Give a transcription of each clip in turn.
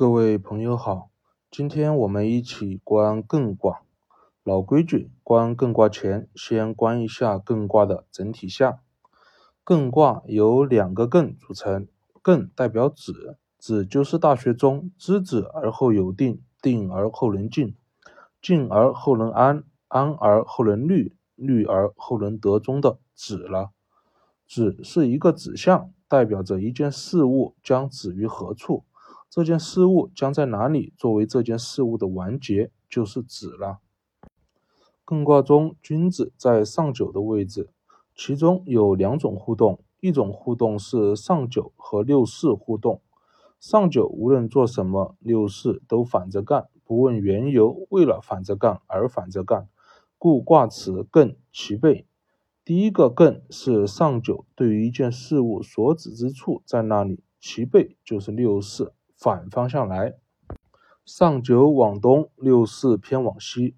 各位朋友好，今天我们一起观艮卦。老规矩，观艮卦前先观一下艮卦的整体象。艮卦由两个艮组成，艮代表止，止就是大学中知止而后有定，定而后能静，静而后能安，安而后能虑，虑而后能得中的止了。止是一个指向，代表着一件事物将止于何处。这件事物将在哪里作为这件事物的完结，就是止了。艮卦中，君子在上九的位置，其中有两种互动，一种互动是上九和六四互动。上九无论做什么，六四都反着干，不问缘由，为了反着干而反着干，故卦辞艮其背。第一个艮是上九对于一件事物所指之处在那里，其背就是六四。反方向来，上九往东，六四偏往西。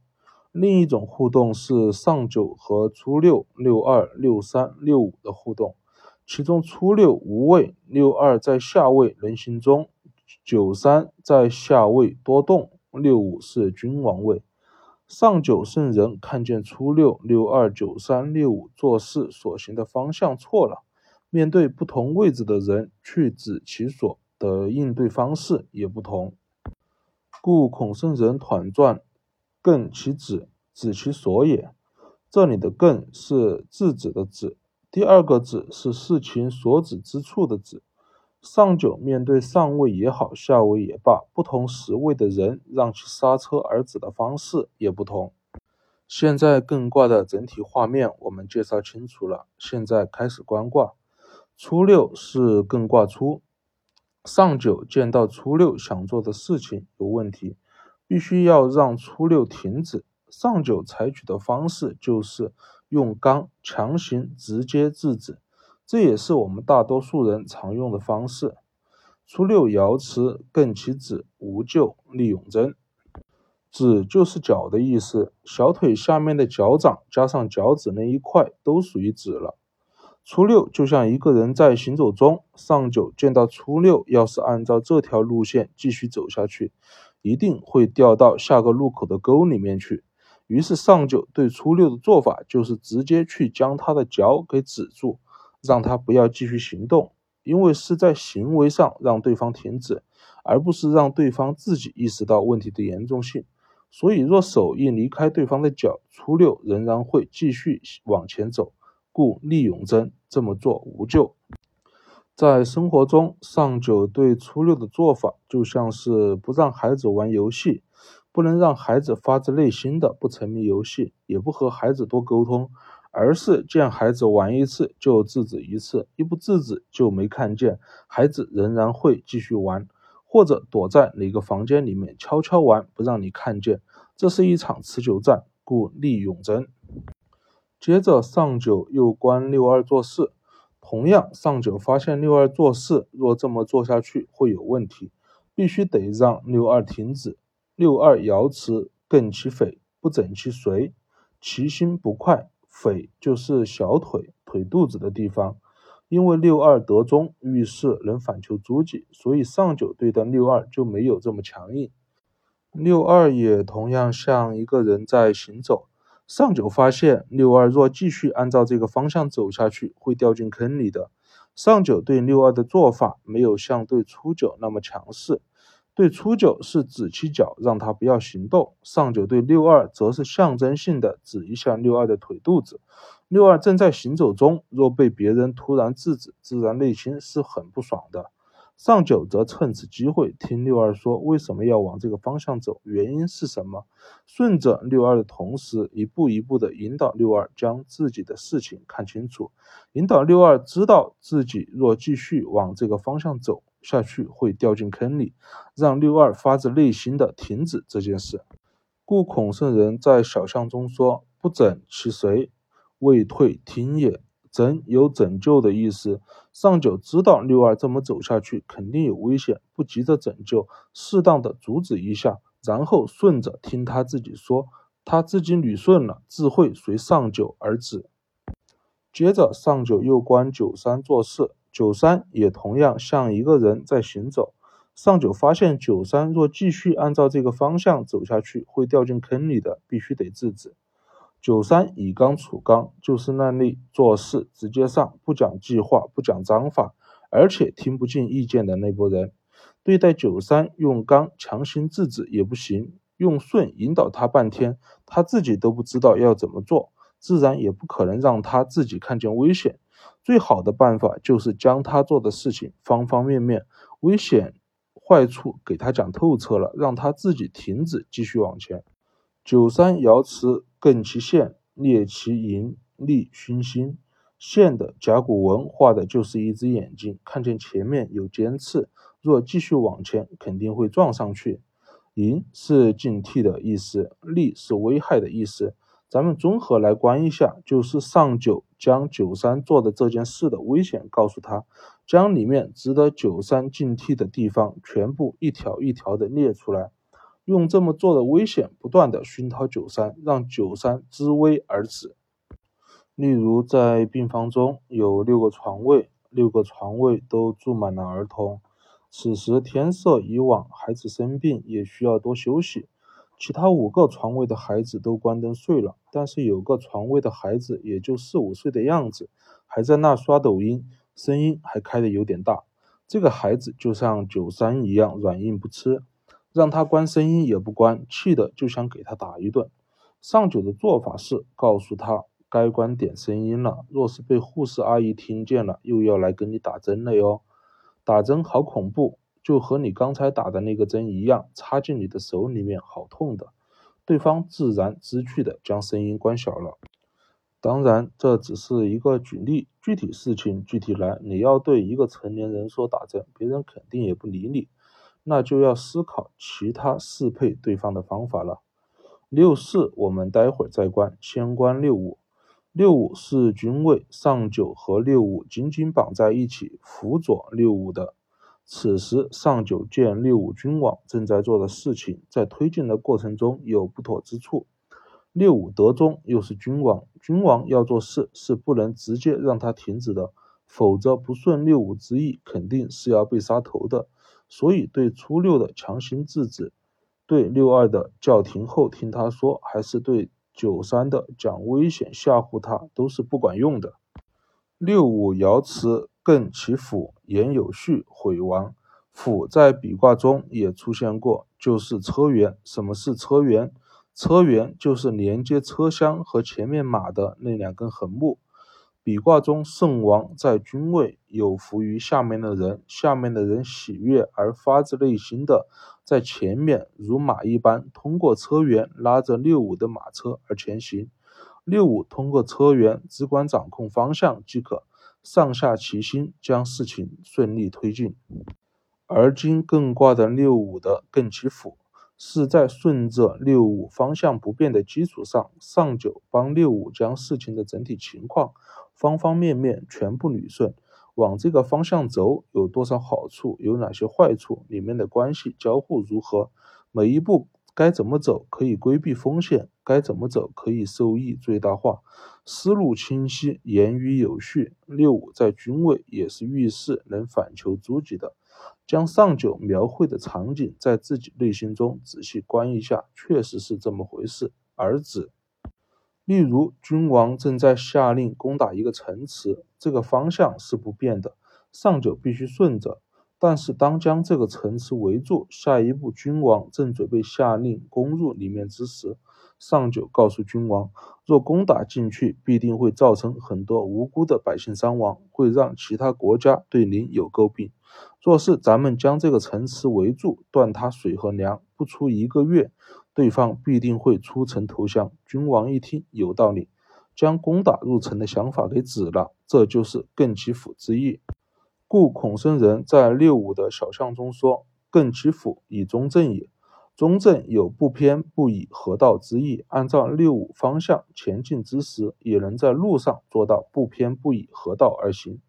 另一种互动是上九和初六、六二、六三、六五的互动，其中初六无位，六二在下位能行中，九三在下位多动，六五是君王位。上九圣人看见初六、六二、九三、六五做事所行的方向错了，面对不同位置的人去指其所。的应对方式也不同，故孔圣人团传艮其止，止其所也。这里的艮是制止的止，第二个止是事情所指之处的止。上九面对上位也好，下位也罢，不同时位的人让其刹车而止的方式也不同。现在艮卦的整体画面我们介绍清楚了，现在开始观卦。初六是艮卦初。上九见到初六想做的事情有问题，必须要让初六停止。上九采取的方式就是用刚强行直接制止，这也是我们大多数人常用的方式。初六爻辞艮其止，无咎，利永贞。止就是脚的意思，小腿下面的脚掌加上脚趾那一块都属于止了。初六就像一个人在行走中，上九见到初六，要是按照这条路线继续走下去，一定会掉到下个路口的沟里面去。于是上九对初六的做法就是直接去将他的脚给止住，让他不要继续行动，因为是在行为上让对方停止，而不是让对方自己意识到问题的严重性。所以，若手一离开对方的脚，初六仍然会继续往前走。故利永贞这么做无咎。在生活中，上九对初六的做法就像是不让孩子玩游戏，不能让孩子发自内心的不沉迷游戏，也不和孩子多沟通，而是见孩子玩一次就制止一次，一不制止就没看见，孩子仍然会继续玩，或者躲在哪个房间里面悄悄玩，不让你看见。这是一场持久战，故利永贞。接着上九又观六二做事，同样上九发现六二做事若这么做下去会有问题，必须得让六二停止。六二爻辞艮其腓，不整其随，其心不快。腓就是小腿腿肚子的地方，因为六二得中，遇事能反求诸己，所以上九对待六二就没有这么强硬。六二也同样像一个人在行走。上九发现六二若继续按照这个方向走下去，会掉进坑里的。上九对六二的做法没有像对初九那么强势，对初九是指其脚让他不要行动，上九对六二则是象征性的指一下六二的腿肚子。六二正在行走中，若被别人突然制止，自然内心是很不爽的。上九则趁此机会听六二说为什么要往这个方向走，原因是什么？顺着六二的同时，一步一步的引导六二将自己的事情看清楚，引导六二知道自己若继续往这个方向走下去会掉进坑里，让六二发自内心的停止这件事。故孔圣人在小象中说：“不整其随，未退听也。”拯有拯救的意思。上九知道六二这么走下去肯定有危险，不急着拯救，适当的阻止一下，然后顺着听他自己说，他自己捋顺了，自会随上九而止。接着上九又观九三做事，九三也同样像一个人在行走。上九发现九三若继续按照这个方向走下去，会掉进坑里的，必须得制止。九三以刚处刚，就是那例做事直接上，不讲计划，不讲章法，而且听不进意见的那波人。对待九三，用刚强行制止也不行，用顺引导他半天，他自己都不知道要怎么做，自然也不可能让他自己看见危险。最好的办法就是将他做的事情方方面面危险。坏处给他讲透彻了，让他自己停止继续往前。九三爻辞艮其线，列其盈，利熏心。线的甲骨文画的就是一只眼睛，看见前面有尖刺，若继续往前，肯定会撞上去。盈是警惕的意思，利是危害的意思。咱们综合来观一下，就是上九将九三做的这件事的危险告诉他，将里面值得九三警惕的地方全部一条一条的列出来，用这么做的危险不断的熏陶九三，让九三知危而止。例如，在病房中有六个床位，六个床位都住满了儿童，此时天色已晚，孩子生病也需要多休息。其他五个床位的孩子都关灯睡了，但是有个床位的孩子也就四五岁的样子，还在那刷抖音，声音还开得有点大。这个孩子就像九三一样软硬不吃，让他关声音也不关，气的就想给他打一顿。上九的做法是告诉他该关点声音了，若是被护士阿姨听见了，又要来给你打针了哟。打针好恐怖。就和你刚才打的那个针一样，插进你的手里面，好痛的。对方自然知趣的将声音关小了。当然，这只是一个举例，具体事情具体来。你要对一个成年人说打针，别人肯定也不理你，那就要思考其他适配对方的方法了。六四我们待会儿再关，先关六五。六五是君位，上九和六五紧紧绑在一起，辅佐六五的。此时上九见六五君王正在做的事情，在推进的过程中有不妥之处。六五得中又是君王，君王要做事是不能直接让他停止的，否则不顺六五之意，肯定是要被杀头的。所以对初六的强行制止，对六二的叫停后听他说，还是对九三的讲危险吓唬他，都是不管用的。六五爻辞。艮其辅，言有序，毁亡。辅在比卦中也出现过，就是车辕。什么是车辕？车辕就是连接车厢和前面马的那两根横木。比卦中圣王在君位，有福于下面的人，下面的人喜悦而发自内心的在前面如马一般，通过车辕拉着六五的马车而前行。六五通过车辕只管掌控方向即可。上下齐心，将事情顺利推进。而今更卦的六五的更其辅，是在顺着六五方向不变的基础上，上九帮六五将事情的整体情况、方方面面全部捋顺。往这个方向走有多少好处，有哪些坏处，里面的关系交互如何，每一步。该怎么走可以规避风险？该怎么走可以收益最大化？思路清晰，言语有序。六五在君位也是遇事能反求诸己的。将上九描绘的场景在自己内心中仔细观一下，确实是这么回事。而子。例如，君王正在下令攻打一个城池，这个方向是不变的，上九必须顺着。但是，当将这个城池围住，下一步君王正准备下令攻入里面之时，上九告诉君王，若攻打进去，必定会造成很多无辜的百姓伤亡，会让其他国家对您有诟病。若是咱们将这个城池围住，断他水和粮，不出一个月，对方必定会出城投降。君王一听有道理，将攻打入城的想法给止了。这就是艮其辅之意。故孔圣人在六五的小象中说：“艮其辅以中正也。中正有不偏不倚合道之意。按照六五方向前进之时，也能在路上做到不偏不倚合道而行。”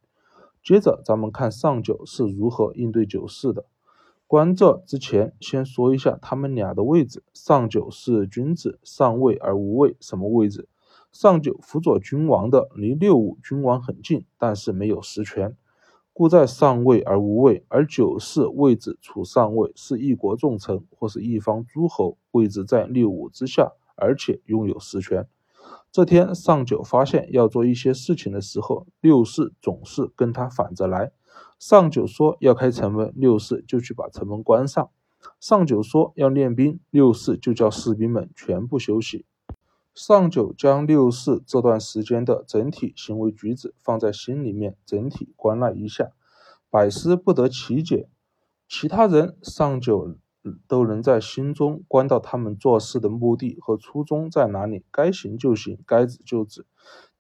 接着，咱们看上九是如何应对九四的。观这之前，先说一下他们俩的位置。上九是君子，上位而无位，什么位置？上九辅佐君王的，离六五君王很近，但是没有实权。故在上位而无位，而九四位置处上位，是一国重臣或是一方诸侯，位置在六五之下，而且拥有实权。这天，上九发现要做一些事情的时候，六四总是跟他反着来。上九说要开城门，六四就去把城门关上；上九说要练兵，六四就叫士兵们全部休息。上九将六四这段时间的整体行为举止放在心里面，整体观了一下，百思不得其解。其他人上九都能在心中观到他们做事的目的和初衷在哪里，该行就行，该止就止。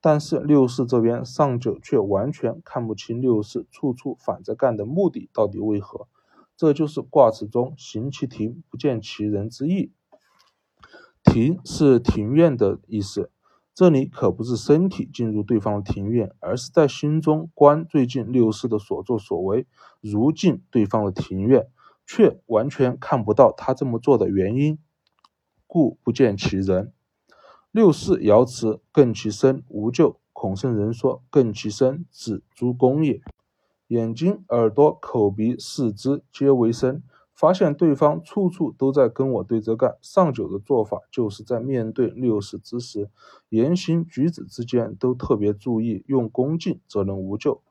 但是六四这边上九却完全看不清六四处处反着干的目的到底为何，这就是卦辞中“行其庭，不见其人”之意。庭是庭院的意思，这里可不是身体进入对方的庭院，而是在心中观最近六世的所作所为，如进对方的庭院，却完全看不到他这么做的原因，故不见其人。六四爻辞：更其身，无咎。孔圣人说：更其身，指诸公也。眼睛、耳朵、口鼻、四肢皆为身。发现对方处处都在跟我对着干，上九的做法就是在面对六四之时，言行举止之间都特别注意，用恭敬则能无咎。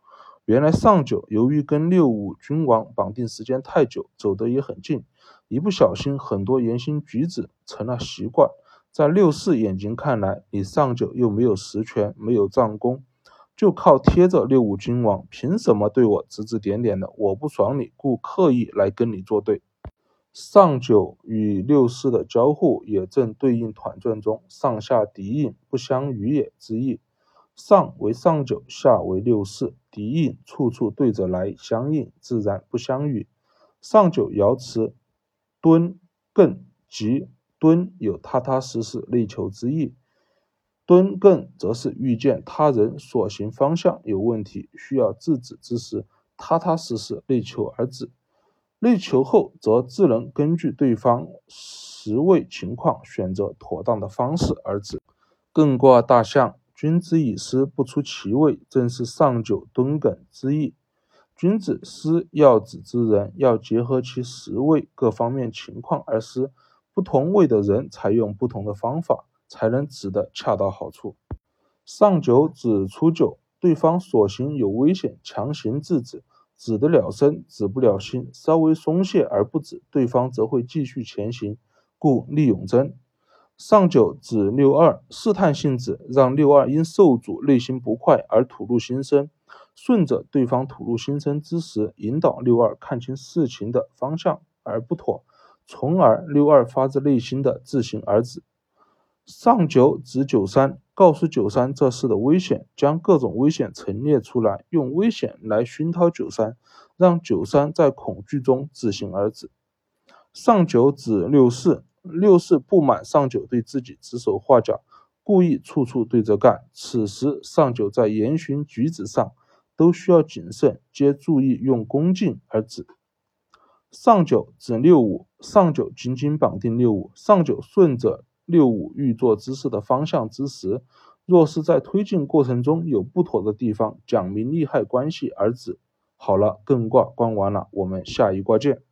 原来上九由于跟六五君王绑定时间太久，走得也很近，一不小心很多言行举止成了习惯。在六四眼睛看来，你上九又没有实权，没有战功。就靠贴着六五君王，凭什么对我指指点点的？我不爽你，故刻意来跟你作对。上九与六四的交互，也正对应团传中“上下敌应，不相与也”之意。上为上九，下为六四，敌应处处对着来相应，自然不相与。上九爻辞：敦艮吉，敦有踏踏实实、内求之意。敦艮则是遇见他人所行方向有问题，需要制止之时，踏踏实实内求而止。内求后，则自能根据对方实位情况，选择妥当的方式而止。艮卦大象，君子以思不出其位，正是上九敦艮之意。君子思要止之人，要结合其实位各方面情况而思，不同位的人采用不同的方法。才能指得恰到好处。上九指出九，对方所行有危险，强行制止，止得了身，止不了心。稍微松懈而不止，对方则会继续前行，故利永贞。上九指六二，试探性质，让六二因受阻，内心不快而吐露心声，顺着对方吐露心声之时，引导六二看清事情的方向而不妥，从而六二发自内心的自行而止。上九指九三，告诉九三这事的危险，将各种危险陈列出来，用危险来熏陶九三，让九三在恐惧中自行而止。上九指六四，六四不满上九对自己指手画脚，故意处处对着干。此时上九在言行举止上都需要谨慎，皆注意用恭敬而止。上九指六五，上九紧紧绑定六五，上九顺着。六五欲做之事的方向之时，若是在推进过程中有不妥的地方，讲明利害关系而止。好了，艮卦观完了，我们下一卦见。